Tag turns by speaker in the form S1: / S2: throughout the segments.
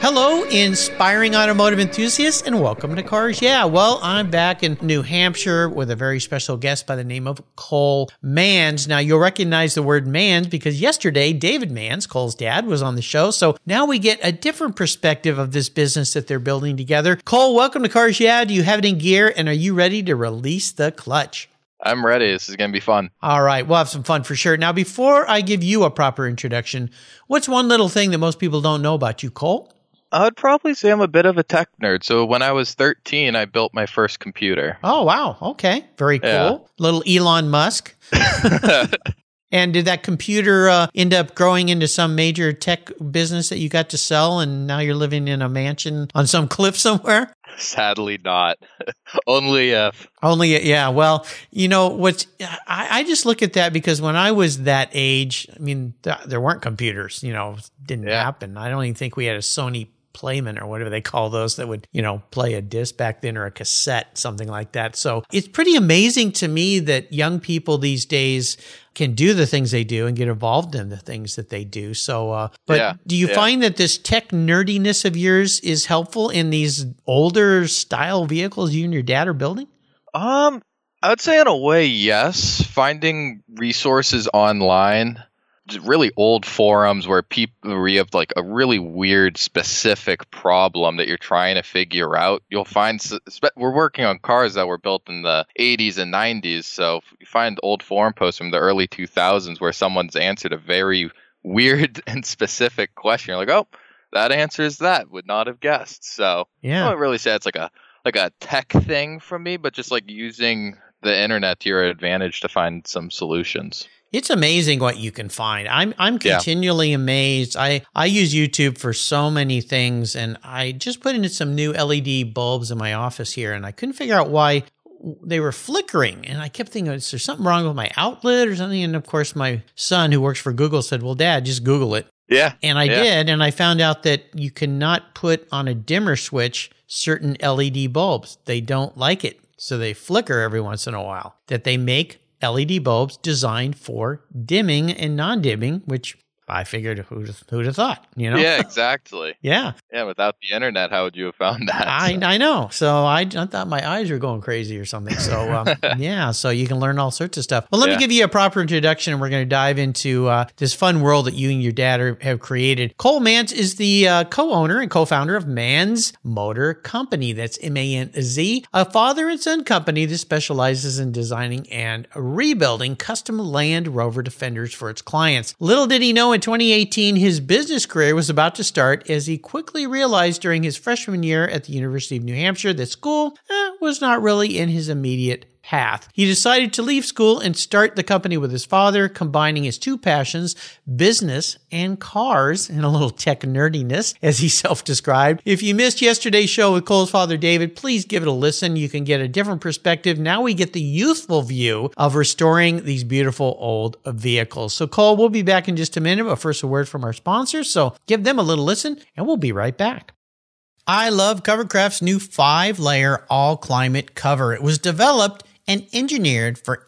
S1: Hello, inspiring automotive enthusiasts, and welcome to Cars Yeah. Well, I'm back in New Hampshire with a very special guest by the name of Cole Manz. Now, you'll recognize the word Manz because yesterday, David Manz, Cole's dad, was on the show. So now we get a different perspective of this business that they're building together. Cole, welcome to Cars Yeah. Do you have it in gear, and are you ready to release the clutch?
S2: I'm ready. This is going to be fun.
S1: All right. We'll have some fun for sure. Now, before I give you a proper introduction, what's one little thing that most people don't know about you, Cole?
S2: I would probably say I'm a bit of a tech nerd. So when I was 13, I built my first computer.
S1: Oh, wow. Okay. Very cool.
S2: Yeah.
S1: Little Elon Musk. and did that computer uh, end up growing into some major tech business that you got to sell? And now you're living in a mansion on some cliff somewhere?
S2: Sadly, not. Only if.
S1: Only, yeah. Well, you know, what's, I, I just look at that because when I was that age, I mean, th- there weren't computers, you know, didn't
S2: Yeah.
S1: happen. I don't even think we had a Sony Playman or whatever they call those that would, you know, play a disc back then or a cassette, something like that. So it's pretty amazing to me that young people these days can do the things they do and get involved in the things that they do. So, uh, but
S2: Yeah,
S1: do you
S2: yeah.
S1: find that this tech nerdiness of yours is helpful in these older style vehicles you and your dad are building?
S2: Um, I would say in a way, yes. Finding resources online, really old forums where people where you have like a really weird specific problem that you're trying to figure out. You'll find we're working on cars that were built in the 80s and 90s, so you find old forum posts from the early 2000s where someone's answered a very weird and specific question. You're like, oh, that answers that. Would not have guessed. So
S1: yeah I
S2: wouldn't really say it's like a like a tech thing for me, but just like using the internet to your advantage to find some solutions.
S1: It's amazing what you can find. I'm I'm
S2: Yeah.
S1: continually amazed. I I use YouTube for so many things, and I just put in some new LED bulbs in my office here, and I couldn't figure out why they were flickering. And I kept thinking, is there something wrong with my outlet or something? And of course, my son, who works for Google, said, "Well, Dad, just Google it."
S2: Yeah.
S1: And I
S2: Yeah.
S1: did, and I found out that you cannot put on a dimmer switch certain LED bulbs. They don't like it. So they flicker every once in a while. That they make LED bulbs designed for dimming and non-dimming, which I figured who'd, who'd have thought, you know?
S2: Yeah, exactly.
S1: Yeah,
S2: Yeah, without the internet, how would you have found that?
S1: I,
S2: So-
S1: I know. So I, I thought my eyes were going crazy or something. So um, yeah, so you can learn all sorts of stuff. Well, let me give you a proper introduction, and we're going to dive into uh, this fun world that you and your dad are, have created. Cole Manz is the uh, co-owner and co-founder of Manz Motor Company. That's M-A-N-Z, a father and son company that specializes in designing and rebuilding custom Land Rover Defenders for its clients. Little did he know in 2018 his business career was about to start as he quickly realized during his freshman year at the University of New Hampshire that school eh, was not really in his immediate path. He decided to leave school and start the company with his father, combining his two passions, business and cars, and a little tech nerdiness, as he self described. If you missed yesterday's show with Cole's father, David, please give it a listen. You can get a different perspective. Now we get the youthful view of restoring these beautiful old vehicles. So, Cole, we'll be back in just a minute, but first, a word from our sponsors. So, give them a little listen, and we'll be right back. I love Covercraft's new five layer all climate cover. It was developed and engineered for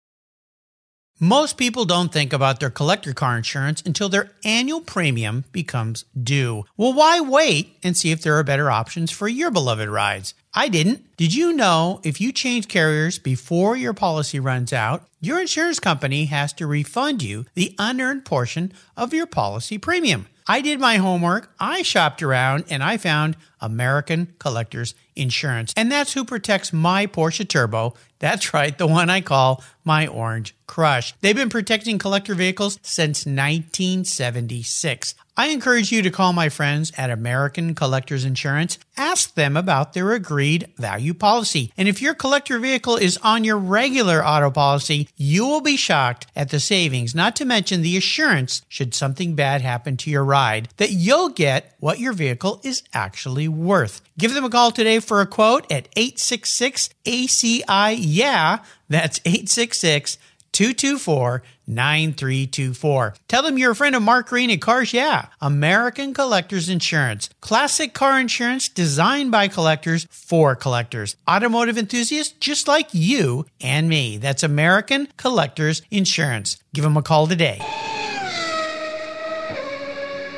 S1: Most people don't think about their collector car insurance until their annual premium becomes due. Well, why wait and see if there are better options for your beloved rides? I didn't. Did you know if you change carriers before your policy runs out, your insurance company has to refund you the unearned portion of your policy premium? I did my homework, I shopped around, and I found American Collectors Insurance. And that's who protects my Porsche Turbo. That's right, the one I call my Orange Crush. They've been protecting collector vehicles since 1976. I encourage you to call my friends at American Collectors Insurance. Ask them about their agreed value policy. And if your collector vehicle is on your regular auto policy, you will be shocked at the savings, not to mention the assurance should something bad happen to your ride that you'll get what your vehicle is actually worth. Give them a call today for a quote at 866 ACI Yeah. That's 866 224 9324. Tell them you're a friend of Mark Green at Cars Yeah, American Collectors Insurance. Classic car insurance designed by collectors for collectors. Automotive enthusiasts just like you and me. That's American Collectors Insurance. Give them a call today.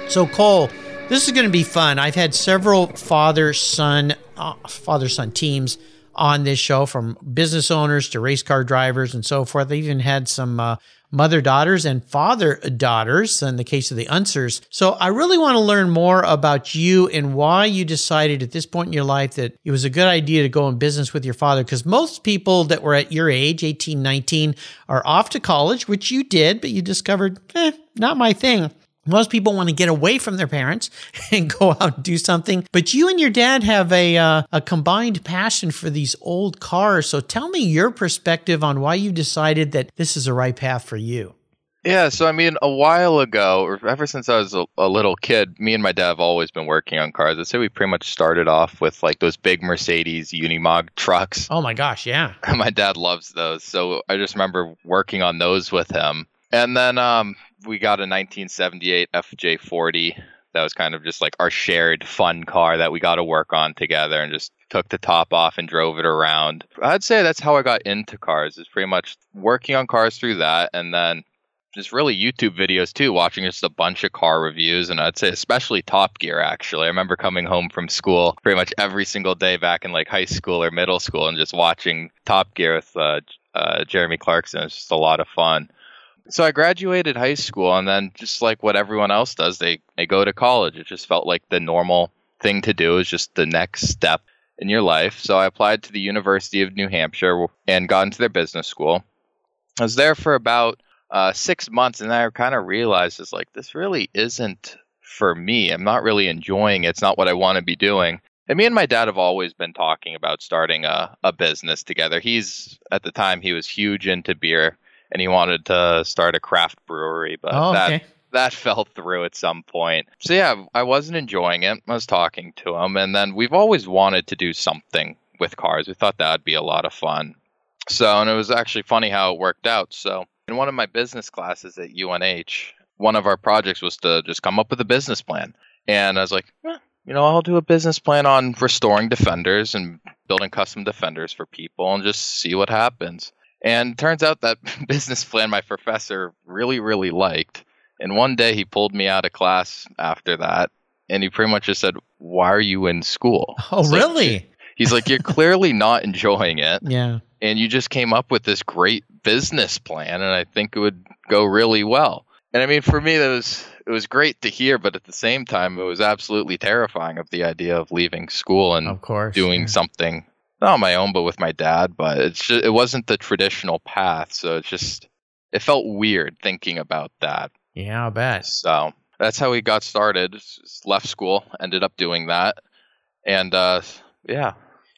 S1: So, Cole, this is going to be fun. I've had several father son uh, father son teams on this show from business owners to race car drivers and so forth. They even had some uh, mother daughters and father daughters in the case of the Unsers. So I really want to learn more about you and why you decided at this point in your life that it was a good idea to go in business with your father. Because most people that were at your age, 18, 19, are off to college, which you did, but you discovered, eh, not my thing. Most people want to get away from their parents and go out and do something, but you and your dad have a uh, a combined passion for these old cars. So tell me your perspective on why you decided that this is the right path for you.
S2: Yeah, so I mean, a while ago, or ever since I was a, a, little kid, me and my dad have always been working on cars. I'd say we pretty much started off with like those big Mercedes Unimog trucks.
S1: Oh my gosh, yeah.
S2: my dad loves those. So I just remember working on those with him. And then um, we got a 1978 FJ40 that was kind of just like our shared fun car that we got to work on together and just took the top off and drove it around. I'd say that's how I got into cars is pretty much working on cars through that and then just really YouTube videos too, watching just a bunch of car reviews and I'd say especially Top Gear actually. I remember coming home from school pretty much every single day back in like high school or middle school and just watching Top Gear with uh, uh, Jeremy Clarkson. It's just a lot of fun. So I graduated high school, and then just like what everyone else does, they they go to college. It just felt like the normal thing to do is just the next step in your life. So I applied to the University of New Hampshire and got into their business school. I was there for about uh, six months, and I kind of realized it's like this really isn't for me. I'm not really enjoying it. It's not what I want to be doing. And me and my dad have always been talking about starting a, a business together. He's at the time he was huge into beer and he wanted to start a craft brewery, but
S1: oh,
S2: that
S1: okay.
S2: that fell through at some point. So yeah, I wasn't enjoying it. I was talking to him, and then we've always wanted to do something with cars. We thought that would be a lot of fun. So, and it was actually funny how it worked out. So, in one of my business classes at UNH, one of our projects was to just come up with a business plan. And I was like, eh, you know, I'll do a business plan on restoring defenders and building custom defenders for people and just see what happens. And turns out that business plan my professor really, really liked. And one day he pulled me out of class after that and he pretty much just said, Why are you in school?
S1: Oh, really?
S2: He's like, You're clearly not enjoying it.
S1: Yeah.
S2: And you just came up with this great business plan and I think it would go really well. And I mean for me that was it was great to hear, but at the same time it was absolutely terrifying of the idea of leaving school and
S1: of course,
S2: doing
S1: yeah.
S2: something not on my own, but with my dad. But it's just, it wasn't the traditional path, so it just it felt weird thinking about that.
S1: Yeah, I bet.
S2: So that's how we got started. Just left school, ended up doing that, and uh, yeah.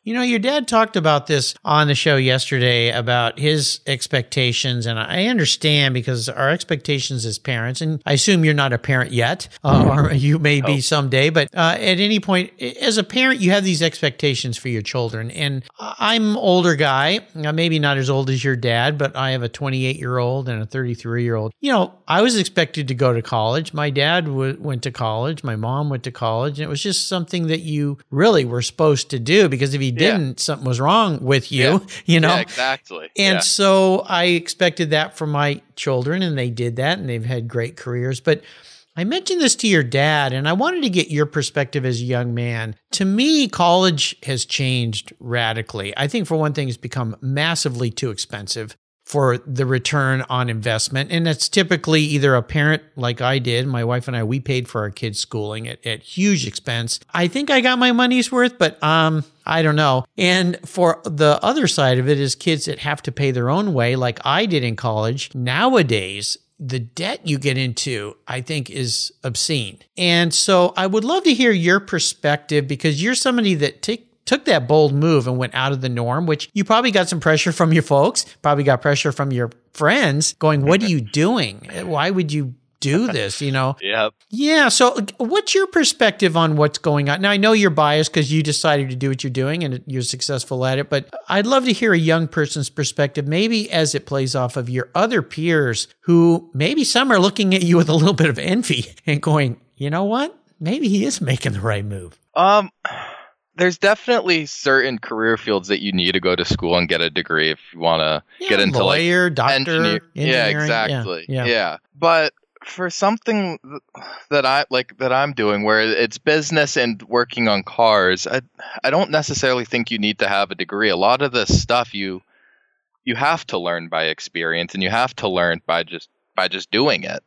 S1: You know, your dad talked about this on the show yesterday about his expectations, and I understand because our expectations as parents, and I assume you're not a parent yet, uh, or you may be someday, but uh, at any point, as a parent, you have these expectations for your children. And I'm older guy, maybe not as old as your dad, but I have a 28 year old and a 33 year old. You know, I was expected to go to college. My dad w- went to college. My mom went to college. And it was just something that you really were supposed to do because if you didn't, yeah. something was wrong with you, yeah. you know?
S2: Yeah, exactly.
S1: And so I expected that for my children and they did that and they've had great careers. But I mentioned this to your dad, and I wanted to get your perspective as a young man. To me, college has changed radically. I think, for one thing, it's become massively too expensive for the return on investment. And it's typically either a parent like I did, my wife and I, we paid for our kids' schooling at, at huge expense. I think I got my money's worth, but um, I don't know. And for the other side of it is kids that have to pay their own way, like I did in college. Nowadays, the debt you get into, I think, is obscene. And so I would love to hear your perspective because you're somebody that take took that bold move and went out of the norm, which you probably got some pressure from your folks, probably got pressure from your friends going, What are you doing? Why would you do this, you know?
S2: yep.
S1: Yeah. So, what's your perspective on what's going on? Now, I know you're biased because you decided to do what you're doing and you're successful at it, but I'd love to hear a young person's perspective, maybe as it plays off of your other peers who maybe some are looking at you with a little bit of envy and going, you know what? Maybe he is making the right move.
S2: Um, there's definitely certain career fields that you need to go to school and get a degree if you want to
S1: yeah,
S2: get into
S1: lawyer,
S2: like
S1: doctor,
S2: engineer. Yeah, exactly.
S1: Yeah,
S2: yeah. yeah. But for something that I like that I'm doing where it's business and working on cars, I I don't necessarily think you need to have a degree. A lot of this stuff you you have to learn by experience and you have to learn by just by just doing it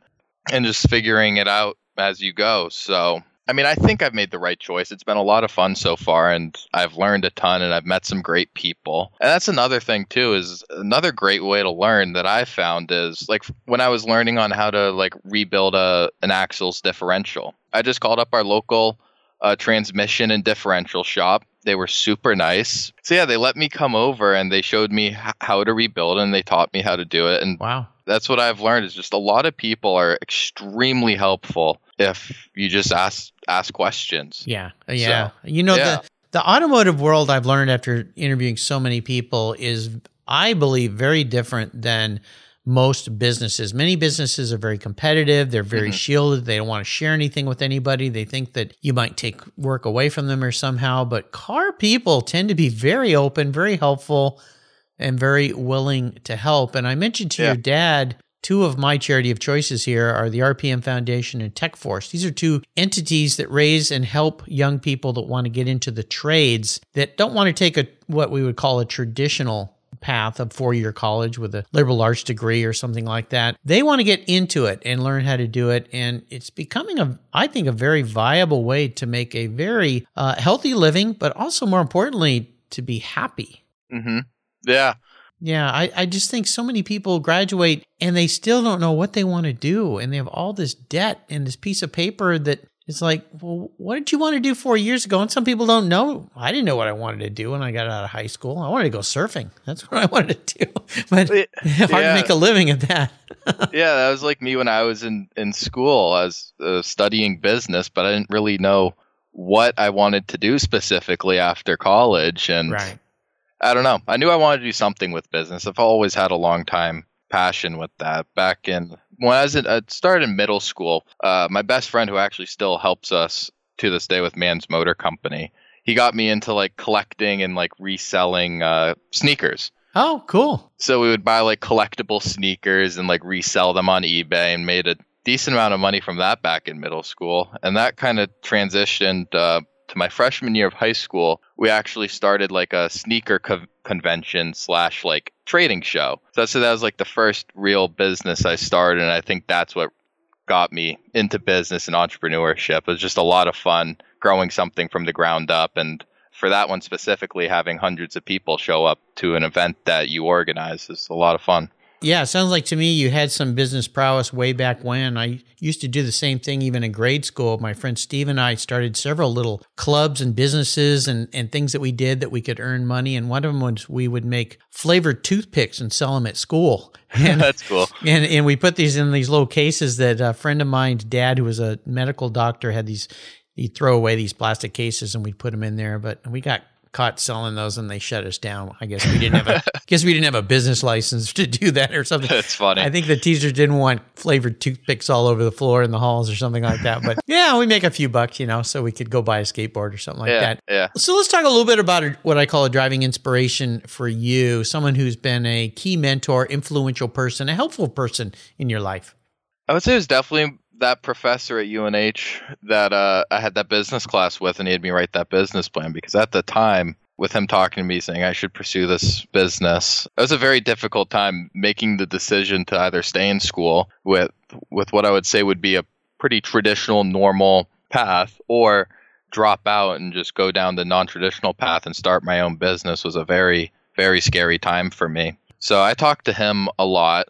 S2: and just figuring it out as you go. So I mean, I think I've made the right choice. It's been a lot of fun so far, and I've learned a ton, and I've met some great people. And that's another thing too. Is another great way to learn that I found is like when I was learning on how to like rebuild a an axles differential. I just called up our local uh, transmission and differential shop. They were super nice. So yeah, they let me come over and they showed me h- how to rebuild and they taught me how to do it. And
S1: wow,
S2: that's what I've learned is just a lot of people are extremely helpful if you just ask ask questions.
S1: Yeah, yeah. So, you know yeah. the the automotive world I've learned after interviewing so many people is I believe very different than most businesses. Many businesses are very competitive. They're very mm-hmm. shielded. They don't want to share anything with anybody. They think that you might take work away from them or somehow. But car people tend to be very open, very helpful, and very willing to help. And I mentioned to yeah. your dad Two of my charity of choices here are the RPM Foundation and TechForce. These are two entities that raise and help young people that want to get into the trades that don't want to take a what we would call a traditional path of four year college with a liberal arts degree or something like that. They want to get into it and learn how to do it. And it's becoming a, I think, a very viable way to make a very uh, healthy living, but also more importantly, to be happy.
S2: Mm-hmm. Yeah.
S1: Yeah, I, I just think so many people graduate and they still don't know what they want to do. And they have all this debt and this piece of paper that is like, well, what did you want to do four years ago? And some people don't know. I didn't know what I wanted to do when I got out of high school. I wanted to go surfing. That's what I wanted to do. But it, hard yeah. to make a living at that.
S2: yeah, that was like me when I was in, in school. I was uh, studying business, but I didn't really know what I wanted to do specifically after college. And
S1: right
S2: I don't know. I knew I wanted to do something with business. I've always had a long time passion with that. Back in when I was in, I started in middle school. Uh, my best friend, who actually still helps us to this day with Manz Motor Company, he got me into like collecting and like reselling uh, sneakers.
S1: Oh, cool!
S2: So we would buy like collectible sneakers and like resell them on eBay, and made a decent amount of money from that back in middle school. And that kind of transitioned. Uh, to my freshman year of high school, we actually started like a sneaker co- convention slash like trading show. So, so that was like the first real business I started, and I think that's what got me into business and entrepreneurship. It was just a lot of fun growing something from the ground up, and for that one specifically, having hundreds of people show up to an event that you organize is a lot of fun.
S1: Yeah, it sounds like to me you had some business prowess way back when. I used to do the same thing even in grade school. My friend Steve and I started several little clubs and businesses and, and things that we did that we could earn money. And one of them was we would make flavored toothpicks and sell them at school. And,
S2: That's cool.
S1: and and we put these in these little cases that a friend of mine's dad, who was a medical doctor, had these. He'd throw away these plastic cases and we'd put them in there. But we got caught selling those and they shut us down. I guess we didn't have a guess we didn't have a business license to do that or something.
S2: That's funny.
S1: I think the teachers didn't want flavored toothpicks all over the floor in the halls or something like that. But yeah, we make a few bucks, you know, so we could go buy a skateboard or something like
S2: yeah,
S1: that.
S2: yeah.
S1: So let's talk a little bit about what I call a driving inspiration for you, someone who's been a key mentor, influential person, a helpful person in your life.
S2: I would say it was definitely that professor at UNH that uh, I had that business class with, and he had me write that business plan because at the time, with him talking to me saying I should pursue this business, it was a very difficult time making the decision to either stay in school with with what I would say would be a pretty traditional, normal path, or drop out and just go down the non-traditional path and start my own business was a very very scary time for me. So I talked to him a lot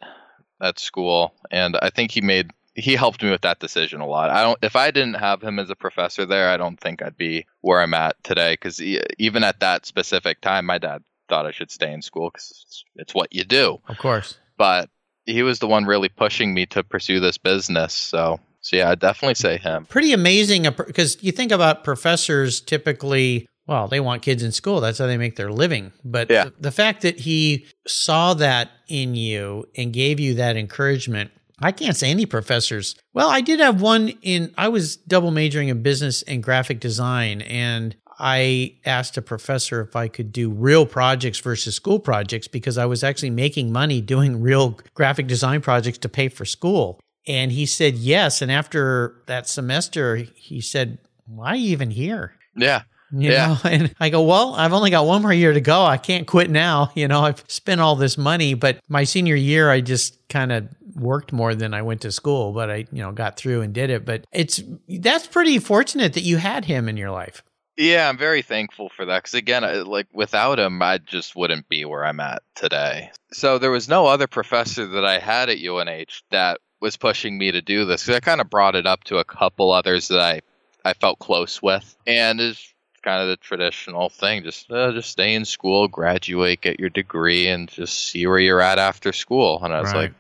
S2: at school, and I think he made he helped me with that decision a lot. I don't if I didn't have him as a professor there, I don't think I'd be where I'm at today because even at that specific time, my dad thought I should stay in school because it's, it's what you do.
S1: Of course.
S2: But he was the one really pushing me to pursue this business. So so yeah, I'd definitely say him.
S1: Pretty amazing because you think about professors typically well, they want kids in school. That's how they make their living. But
S2: Yeah.
S1: the, the fact that he saw that in you and gave you that encouragement, I can't say any professors. Well, I did have one in, I was double majoring in business and graphic design. And I asked a professor if I could do real projects versus school projects because I was actually making money doing real graphic design projects to pay for school. And he said yes. And after that semester, he said, Why are you even here?
S2: Yeah.
S1: You
S2: Yeah.
S1: know, and I go, well, I've only got one more year to go. I can't quit now. You know, I've spent all this money, but my senior year, I just kind of worked more than I went to school, but I, you know, got through and did it. But it's, that's pretty fortunate that you had him in your life.
S2: Yeah, I'm very thankful for that because again, I- like without him, I just wouldn't be where I'm at today. So there was no other professor that I had at UNH that was pushing me to do this. 'Cause I kind of brought it up to a couple others that I I felt close with, and it's kind of the traditional thing: just uh, just stay in school, graduate, get your degree, and just see where you're at after school. And I was
S1: Right.
S2: like,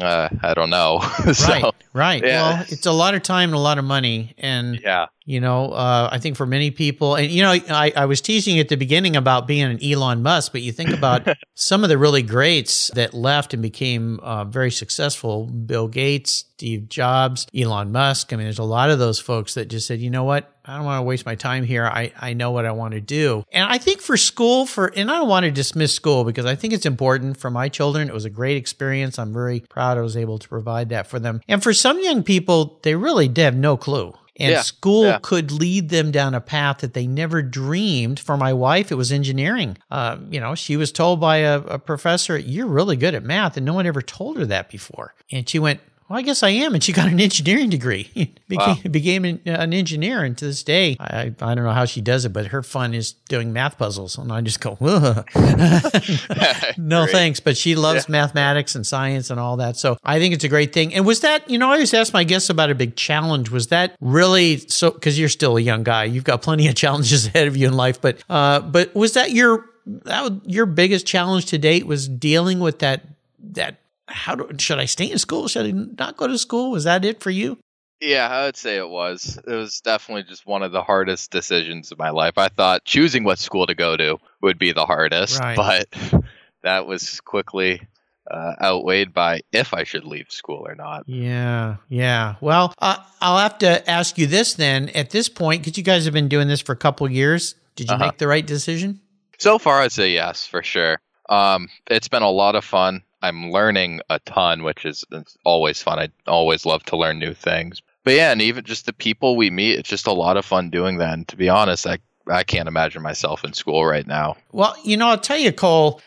S2: uh, I don't know. so,
S1: right. Right.
S2: yeah.
S1: Well, it's a lot of time and a lot of money. And,
S2: yeah,
S1: you know, uh, I think for many people, and, you know, I, I was teasing at the beginning about being an Elon Musk, but you think about some of the really greats that left and became uh, very successful Bill Gates, Steve Jobs, Elon Musk. I mean, there's a lot of those folks that just said, you know what? I don't want to waste my time here. I, I know what I want to do. And I think for school, for, and I don't want to dismiss school because I think it's important for my children. It was a great experience. I'm very proud I was able to provide that for them. And for some young people, they really did have no clue. And
S2: Yeah,
S1: school
S2: yeah.
S1: could lead them down a path that they never dreamed. For my wife, it was engineering. Uh, you know, she was told by a, a professor, "You're really good at math," and no one ever told her that before. And she went, "Well, I guess I am." And she got an engineering degree, became, became an, an engineer. And to this day, I, I don't know how she does it, but her fun is doing math puzzles. And I just go, no thanks. But she loves mathematics and science and all that. So I think it's a great thing. And was that, you know, I always ask my guests about a big challenge. Was that really so? Because you're still a young guy, you've got plenty of challenges ahead of you in life. But, uh, but was that your that was your biggest challenge to date? Was dealing with that that how do should I stay in school? Should I not go to school? Was that it for you?
S2: Yeah, I would say it was. It was definitely just one of the hardest decisions of my life. I thought choosing what school to go to would be the hardest,
S1: Right.
S2: but that was quickly uh, outweighed by if I should leave school or not.
S1: Yeah, yeah. Well, uh, I'll have to ask you this then. At this point, because you guys have been doing this for a couple of years, did you
S2: Uh-huh.
S1: make the right decision?
S2: So far, I'd say yes, for sure. Um, it's been a lot of fun. I'm learning a ton, which is always fun. I always love to learn new things. But yeah, and even just the people we meet, it's just a lot of fun doing that. And to be honest, I I can't imagine myself in school right now.
S1: Well, you know, I'll tell you, Cole.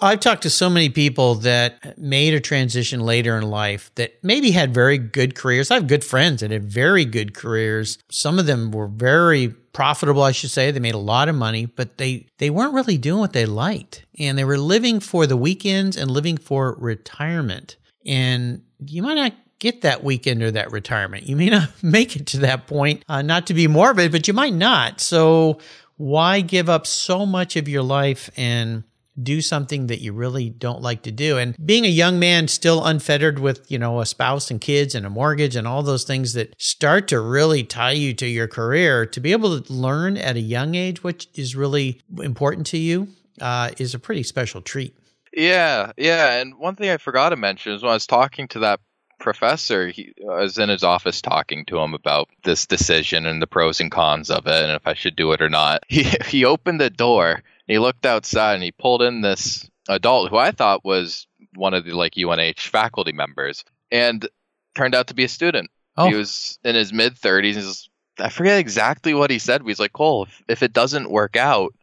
S1: I've talked to so many people that made a transition later in life that maybe had very good careers. I have good friends that had very good careers. Some of them were very profitable, I should say. They made a lot of money, but they, they weren't really doing what they liked. And they were living for the weekends and living for retirement. And you might not get that weekend or that retirement. You may not make it to that point, uh, not to be morbid, but you might not. So why give up so much of your life and do something that you really don't like to do. And being a young man still unfettered with, you know, a spouse and kids and a mortgage and all those things that start to really tie you to your career, to be able to learn at a young age, which is really important to you, uh, is a pretty special treat.
S2: Yeah, yeah. And one thing I forgot to mention is when I was talking to that professor, he was in his office talking to him about this decision and the pros and cons of it and if I should do it or not. He he opened the door he looked outside and he pulled in this adult who I thought was one of the like UNH faculty members and turned out to be a student. Oh. He was in his mid 30s. I forget exactly what he said. He's like, Cole, if, if it doesn't work out,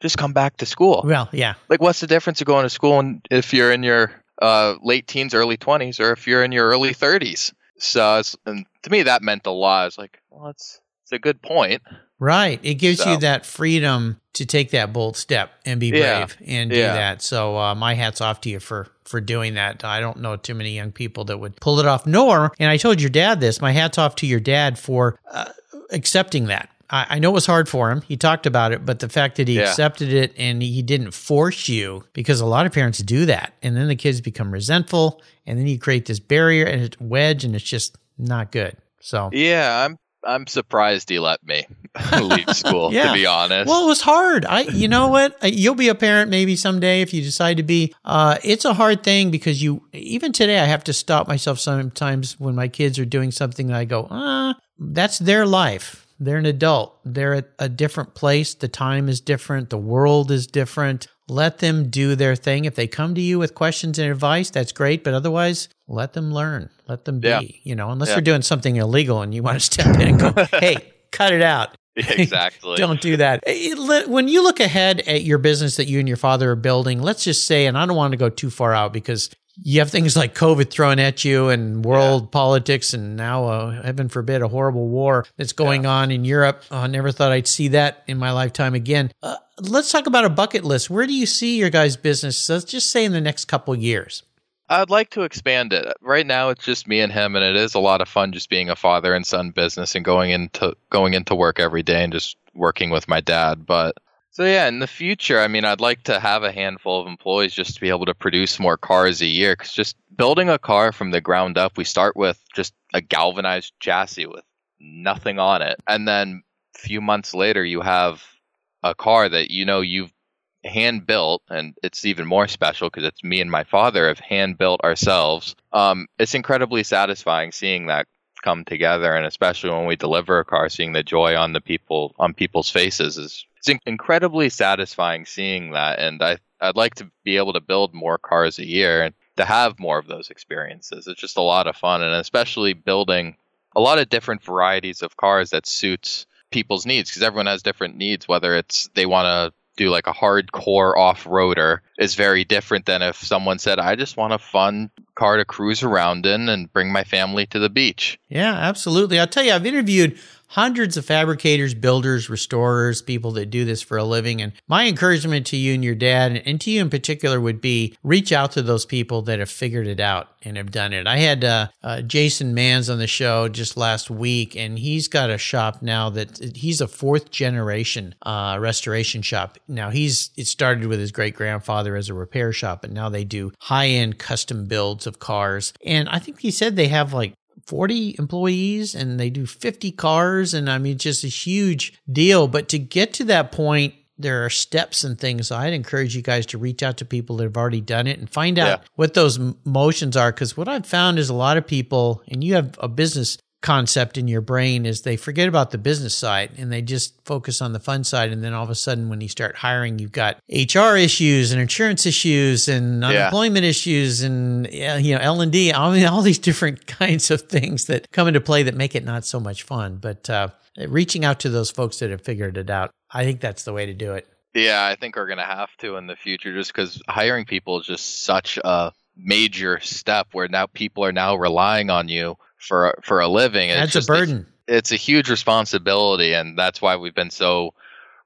S2: just come back to school.
S1: Well, yeah.
S2: Like, what's the difference of going to school and if you're in your uh, late teens, early 20s, or if you're in your early 30s? So, and to me, that meant a lot. I was like, well, it's, it's a good point.
S1: Right. It gives so. you that freedom to take that bold step and be yeah. brave and do yeah. that. So uh, my hat's off to you for for doing that. I don't know too many young people that would pull it off. Nor, and I told your dad this. My hat's off to your dad for uh, accepting that. I, I, know it was hard for him. He talked about it, but the fact that he yeah. accepted it and he didn't force you, because a lot of parents do that, and then the kids become resentful, and then you create this barrier and it's wedge, and it's just not good. So
S2: yeah, I'm I'm surprised he let me leave school. yeah. To be honest,
S1: well, it was hard. I, you know what? You'll be a parent maybe someday if you decide to be. Uh, it's a hard thing because you even today I have to stop myself sometimes when my kids are doing something that I go, ah, that's their life. They're an adult. They're at a different place. The time is different. The world is different. Let them do their thing. If they come to you with questions and advice, that's great. But otherwise, let them learn. Let them be. Yeah. You know, unless yeah. they're doing something illegal and you want to step in and go, "Hey, cut it out."
S2: Exactly.
S1: don't do that. When you look ahead at your business that you and your father are building, let's just say, and I don't want to go too far out because you have things like COVID thrown at you and world yeah. politics, and now, uh, heaven forbid, a horrible war that's going yeah. on in Europe. I uh, never thought I'd see that in my lifetime again. Uh, let's talk about a bucket list. Where do you see your guys' business? Let's just say in the next couple years.
S2: I'd like to expand it. Right now, it's just me and him, and it is a lot of fun just being a father and son business and going into going into work every day and just working with my dad. But so yeah, in the future, I mean, I'd like to have a handful of employees just to be able to produce more cars a year. Because just building a car from the ground up, we start with just a galvanized chassis with nothing on it, and then a few months later, you have a car that you know you've hand built, and it's even more special because it's me and my father have hand built ourselves. Um, it's incredibly satisfying seeing that come together, and especially when we deliver a car, seeing the joy on the people on people's faces is it's incredibly satisfying seeing that. And I I'd like to be able to build more cars a year and to have more of those experiences. It's just a lot of fun, and especially building a lot of different varieties of cars that suits people's needs because everyone has different needs whether it's they want to do like a hardcore off-roader is very different than if someone said i just want a fun car to cruise around in and bring my family to the beach.
S1: Yeah absolutely. I'll tell you i've interviewed hundreds of fabricators, builders, restorers, people that do this for a living. And my encouragement to you and your dad, and to you in particular, would be reach out to those people that have figured it out and have done it. I had uh, uh, Jason Mans on the show just last week, and he's got a shop now that he's a fourth generation uh, restoration shop. Now he's it started with his great grandfather as a repair shop, but now they do high end custom builds of cars. And I think he said they have like 40 employees and they do 50 cars. And I mean, just a huge deal. But to get to that point, there are steps and things. So I'd encourage you guys to reach out to people that have already done it and find out yeah. what those motions are. Because what I've found is a lot of people, and you have a business concept in your brain is they forget about the business side and they just focus on the fun side. And then all of a sudden when you start hiring you've got HR issues and insurance issues and unemployment yeah. issues and you know L&D I mean all these different kinds of things that come into play that make it not so much fun. But uh, reaching out to those folks that have figured it out I think that's the way to do it.
S2: Yeah, I think we're gonna have to in the future, just because hiring people is just such a major step where now people are now relying on you for for a living.
S1: That's a burden.
S2: it's a huge responsibility, and that's why we've been so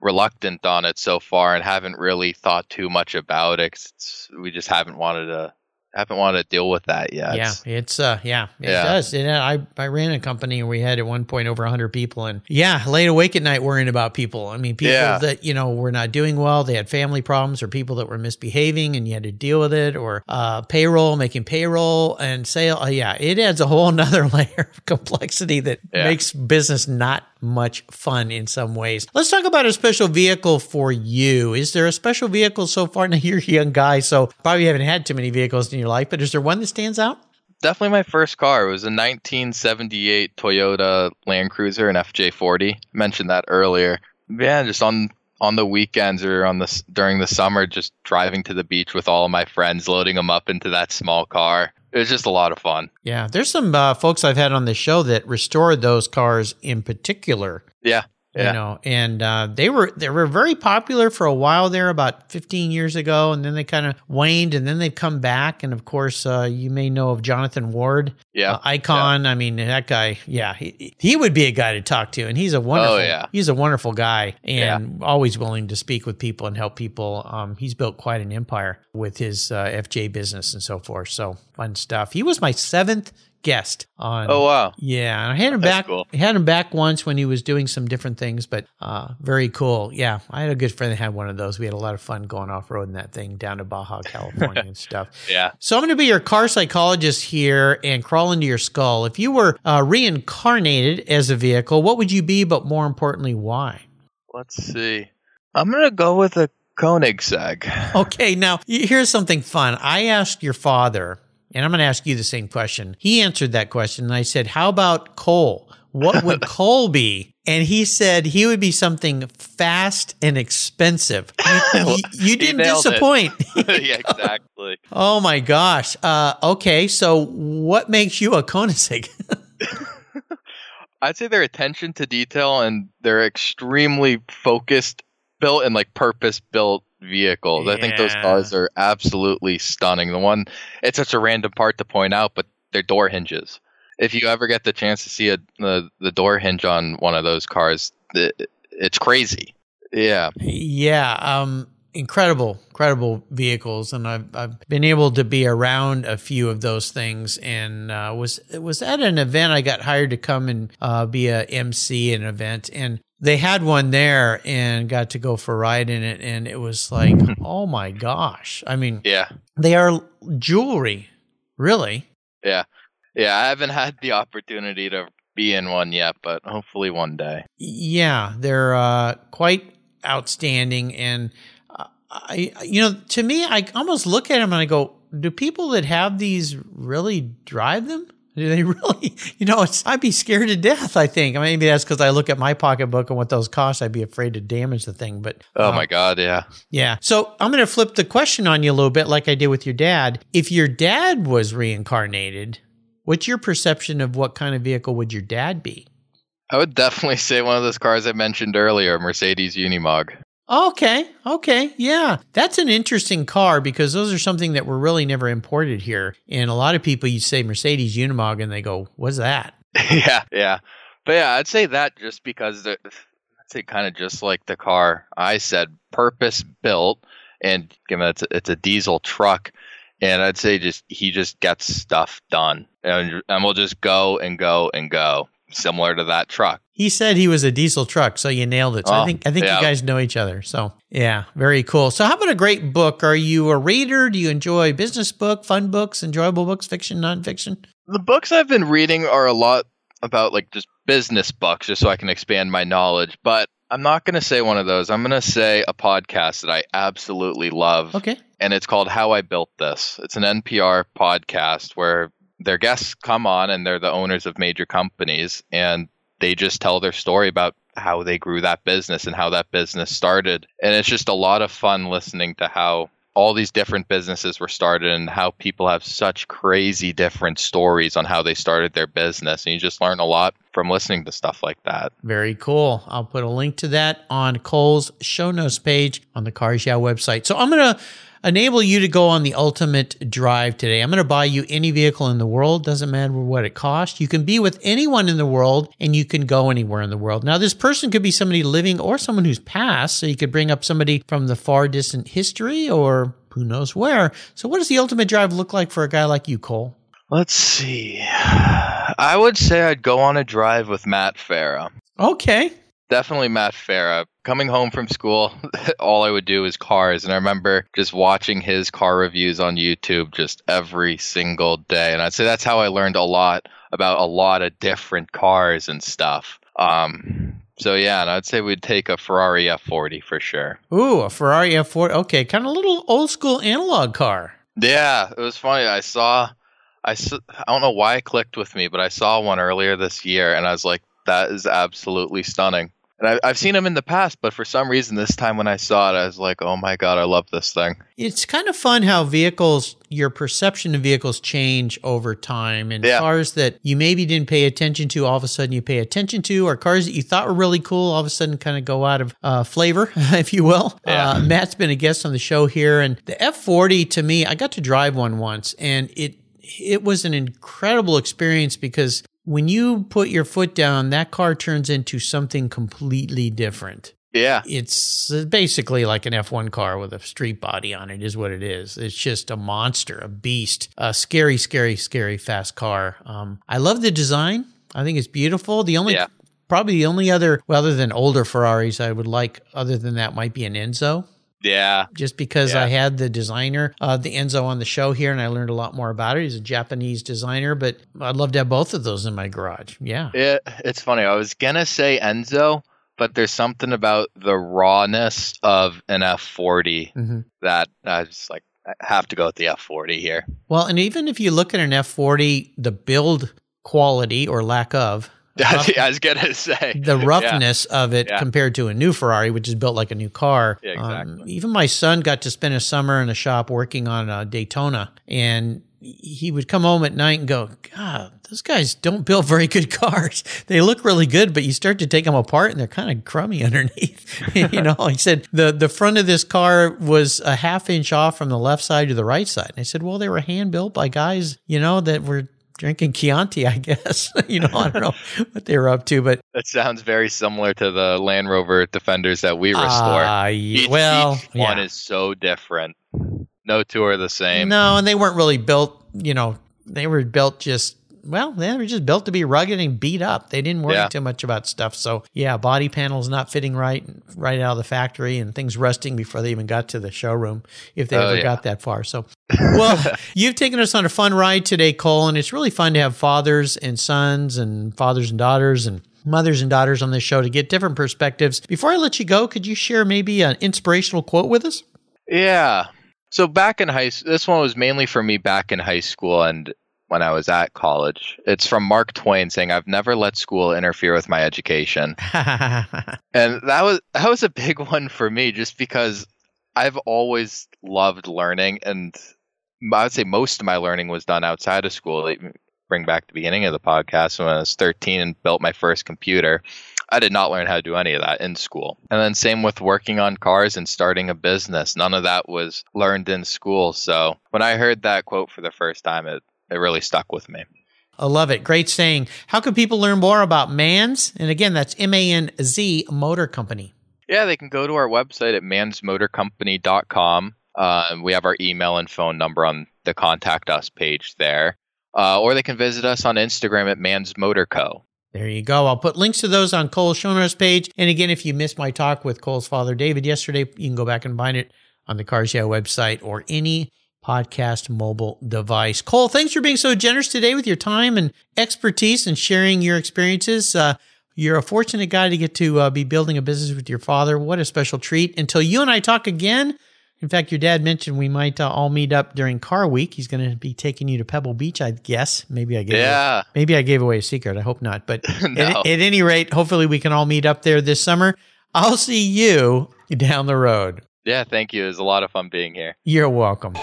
S2: reluctant on it so far and haven't really thought too much about it. 'cause it's- we just haven't wanted to haven't wanted to deal with that yet.
S1: Yeah, it's uh, yeah, it
S2: Yeah.
S1: does. And I I ran a company and we had at one point over hundred people, and yeah, laid awake at night worrying about people. I mean, people
S2: Yeah.
S1: that you know were not doing well, they had family problems, or people that were misbehaving, and you had to deal with it, or uh, payroll, making payroll and sale. Uh, yeah, it adds a whole nother layer of complexity that
S2: Yeah.
S1: makes business not much fun in some ways. Let's talk about a special vehicle for you. Is there a special vehicle so far? Now you're a young guy, so probably haven't had too many vehicles in your life, but is there one that stands out?
S2: Definitely my first car. It was a 1978 Toyota Land Cruiser, an FJ40. I mentioned that earlier. Yeah, just on on the weekends or on the during the summer, just driving to the beach with all of my friends, loading them up into that small car. It was just a lot of fun.
S1: Yeah, there's some uh, folks I've had on the show that restored those cars in particular.
S2: Yeah,
S1: You know, and uh, they were they were very popular for a while there, about 15 years ago, and then they kind of waned, and then they've come back. And of course, uh, you may know of Jonathan Ward,
S2: yeah,
S1: uh, icon. I mean, that guy, yeah, he, he would be a guy to talk to, and he's a wonderful,
S2: Oh, yeah.
S1: he's a wonderful guy, and always willing to speak with people and help people. Um, he's built quite an empire with his uh, FJ business and so forth. So fun stuff. He was my seventh guest on.
S2: Oh wow,
S1: Yeah, I had him
S2: That's
S1: back.
S2: cool.
S1: Had him back once when he was doing some different things, but uh, very cool. Yeah, I had a good friend that had one of those. We had a lot of fun going off roading that thing down to Baja, California, and stuff.
S2: yeah.
S1: So I'm going to be your car psychologist here and crawl into your skull. If you were uh, reincarnated as a vehicle, what would you be? But more importantly, why?
S2: Let's see. I'm gonna go with a Koenigsegg.
S1: Okay, now here's something fun. I asked your father, and I'm going to ask you the same question. He answered that question, and I said, How about Cole? What would Cole be? And he said he would be something fast and expensive. You, you- didn't disappoint.
S2: yeah, exactly.
S1: oh my gosh. Uh, okay, so what makes you a Koenigsegg?
S2: I'd say their attention to detail and they're extremely focused, built and like purpose built vehicles. I think those cars are absolutely stunning. The one, it's such a random part to point out, but they're door hinges. If you ever get the chance to see a, the the door hinge on one of those cars, it, it's crazy. Yeah,
S1: Yeah, um, incredible, incredible vehicles, and I've I've been able to be around a few of those things, and uh, was was at an event. I got hired to come and uh, be a MC at an event, and they had one there, and got to go for a ride in it, and it was like, oh my gosh! I mean,
S2: yeah,
S1: they are jewelry, really.
S2: yeah, yeah. I haven't had the opportunity to be in one yet, but hopefully one day.
S1: Yeah, they're uh, quite outstanding, and I, you know, to me, I almost look at them and I go, "Do people that have these really drive them? Do they really? You know, it's I'd be scared to death. I think. I mean, maybe that's because I look at my pocketbook and what those cost. I'd be afraid to damage the thing. But
S2: Oh
S1: uh,
S2: my god, yeah.
S1: yeah. So I'm going to flip the question on you a little bit, like I did with your dad. If your dad was reincarnated, what's your perception of what kind of vehicle would your dad be?
S2: I would definitely say one of those cars I mentioned earlier, Mercedes Unimog.
S1: Okay. Okay. Yeah. That's an interesting car because those are something that were really never imported here. And a lot of people, you say Mercedes Unimog and they go, what's that?
S2: yeah, yeah. But yeah, I'd say that just because I'd say kind of just like the car I said, purpose built, and given it's a, it's a diesel truck, and I'd say just he just gets stuff done, and and we'll just go and go and go, similar to that truck.
S1: He said he was a diesel truck, so you nailed it. So I
S2: Oh,
S1: think I think
S2: yeah.
S1: you guys know each other. So yeah, very cool. So how about a great book? Are you a reader? Do you enjoy business book, fun books, enjoyable books, fiction, nonfiction?
S2: The books I've been reading are a lot about like just business books, just so I can expand my knowledge. But I'm not going to say one of those. I'm going to say a podcast that I absolutely love.
S1: Okay.
S2: and it's called How I Built This. It's an NPR podcast where their guests come on and they're the owners of major companies and they just tell their story about how they grew that business and how that business started. And it's just a lot of fun listening to how all these different businesses were started and how people have such crazy different stories on how they started their business. And you just learn a lot from listening to stuff like that.
S1: Very cool. I'll put a link to that on Cole's show notes page on the Cars Yeah website. So I'm going to enable you to go on the ultimate drive today. I'm going to buy you any vehicle in the world. Doesn't matter what it costs. You can be with anyone in the world and you can go anywhere in the world. Now, this person could be somebody living or someone who's passed. So you could bring up somebody from the far distant history or who knows where. So what does the ultimate drive look like for a guy like you, Cole?
S2: Let's see. I would say I'd go on a drive with Matt Farah.
S1: Okay.
S2: Definitely Matt Farah. Coming home from school, all I would do is cars. And I remember just watching his car reviews on YouTube just every single day. And I'd say that's how I learned a lot about a lot of different cars and stuff. Um, so yeah, and I'd say we'd take a Ferrari F40 for sure.
S1: Ooh, a Ferrari F40. Okay, kind of a little old school analog car.
S2: Yeah, it was funny. I saw, I I don't know why it clicked with me, but I saw one earlier this year, and I was like, that is absolutely stunning. And I, I've seen them in the past, but for some reason, this time when I saw it, I was like, oh my god, I love this thing.
S1: It's kind of fun how vehicles, your perception of vehicles change over time. And
S2: Yeah.
S1: cars that you maybe didn't pay attention to, all of a sudden you pay attention to, or cars that you thought were really cool, all of a sudden kind of go out of uh, flavor, if you will.
S2: Yeah.
S1: Uh, Matt's been a guest on the show here. And the F40 to me, I got to drive one once and it, it was an incredible experience because when you put your foot down, that car turns into something completely different
S2: Yeah,
S1: it's basically like an F1 car with a street body on it, is what it is. It's just a monster, a beast, a scary, scary, scary fast car. Um, I love the design. I think it's beautiful. The only,
S2: Yeah.
S1: probably the only other, well, other than older Ferraris, I would like, other than that, might be an Enzo.
S2: Yeah,
S1: Just because
S2: Yeah.
S1: I had the designer of the Enzo on the show here and I learned a lot more about it. He's a Japanese designer, but I'd love to have both of those in my garage. Yeah.
S2: It, it's funny. I was gonna say Enzo, but there's something about the rawness of an F40
S1: hmm
S2: that I just like. I have to go with the F40 here.
S1: Well, and even if you look at an F40, the build quality or lack of, rough-
S2: I was gonna say
S1: the
S2: Yeah.
S1: roughness of it
S2: Yeah.
S1: compared to a new Ferrari, which is built like a new car.
S2: Yeah,
S1: Um,
S2: exactly.
S1: even my son got to spend a summer in a shop working on a Daytona, and he would come home at night and go, God, those guys don't build very good cars. They look really good, but you start to take them apart and they're kind of crummy underneath. you know, he said the, the front of this car was a half inch off from the left side to the right side. And I said, well, they were hand built by guys, you know, that were drinking Chianti, I guess. you know, I don't know what they were up to, but
S2: That sounds very similar to the Land Rover Defenders that we restore.
S1: Ah, yeah.
S2: each,
S1: well,
S2: each one
S1: yeah.
S2: is so different. No two are the same.
S1: No, and they weren't really built, you know, they were built just, well, they were just built to be rugged and beat up. They didn't worry
S2: Yeah.
S1: too much about stuff. So, yeah, body panels not fitting right, right out of the factory and things rusting before they even got to the showroom, if they
S2: Oh,
S1: ever
S2: yeah.
S1: got that far. So, well, you've taken us on a fun ride today, Cole, and it's really fun to have fathers and sons and fathers and daughters and mothers and daughters on this show to get different perspectives. Before I let you go, could you share maybe an inspirational quote with us?
S2: Yeah. So back in high this one was mainly for me back in high school and when I was at college. It's from Mark Twain saying, "I've never let school interfere with my education." And that was that was a big one for me just because I've always loved learning and I would say most of my learning was done outside of school. Bring back the beginning of the podcast when I was 13 and built my first computer. I did not learn how to do any of that in school. And then same with working on cars and starting a business. None of that was learned in school. So when I heard that quote for the first time, it, it really stuck with me.
S1: I love it. Great saying. How can people learn more about Manz? And again, that's M A N Z Motor Company.
S2: Yeah, they can go to our website at manzmotorcompany.com. Uh, we have our email and phone number on the contact us page there. Uh, or they can visit us on Instagram at Manz Motor Co.
S1: There you go. I'll put links to those on Cole's show notes page. And again, if you missed my talk with Cole's father, David, yesterday, you can go back and find it on the Cars Yeah website or any podcast mobile device. Cole, thanks for being so generous today with your time and expertise and sharing your experiences. Uh, you're a fortunate guy to get to uh, be building a business with your father. What a special treat. Until you and I talk again. In fact, your dad mentioned we might uh, all meet up during Car Week. He's going to be taking you to Pebble Beach, I guess. Maybe I gave
S2: Yeah.
S1: Maybe I gave away a secret. I hope not. But
S2: No.
S1: at, at any rate, hopefully we can all meet up there this summer. I'll see you down the road.
S2: Yeah, thank you. It was a lot of fun being here.
S1: You're welcome.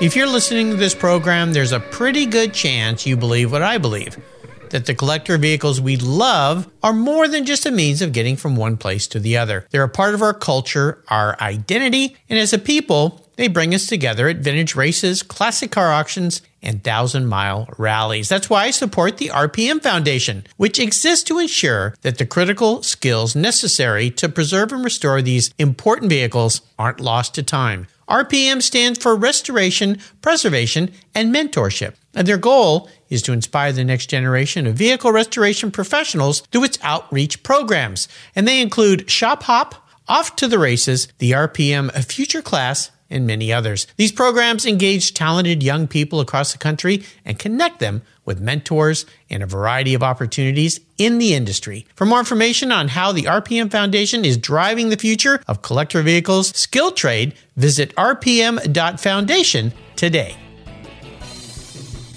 S1: If you're listening to this program, there's a pretty good chance you believe what I believe that the collector vehicles we love are more than just a means of getting from one place to the other. They're a part of our culture, our identity, and as a people, they bring us together at vintage races, classic car auctions, and thousand mile rallies. That's why I support the RPM Foundation, which exists to ensure that the critical skills necessary to preserve and restore these important vehicles aren't lost to time. RPM stands for Restoration, Preservation, and Mentorship. And their goal is to inspire the next generation of vehicle restoration professionals through its outreach programs. And they include Shop Hop, Off to the Races, the RPM Future Class, and many others. These programs engage talented young people across the country and connect them with mentors and a variety of opportunities in the industry. For more information on how the RPM Foundation is driving the future of collector vehicles skill trade, visit rpm.foundation today.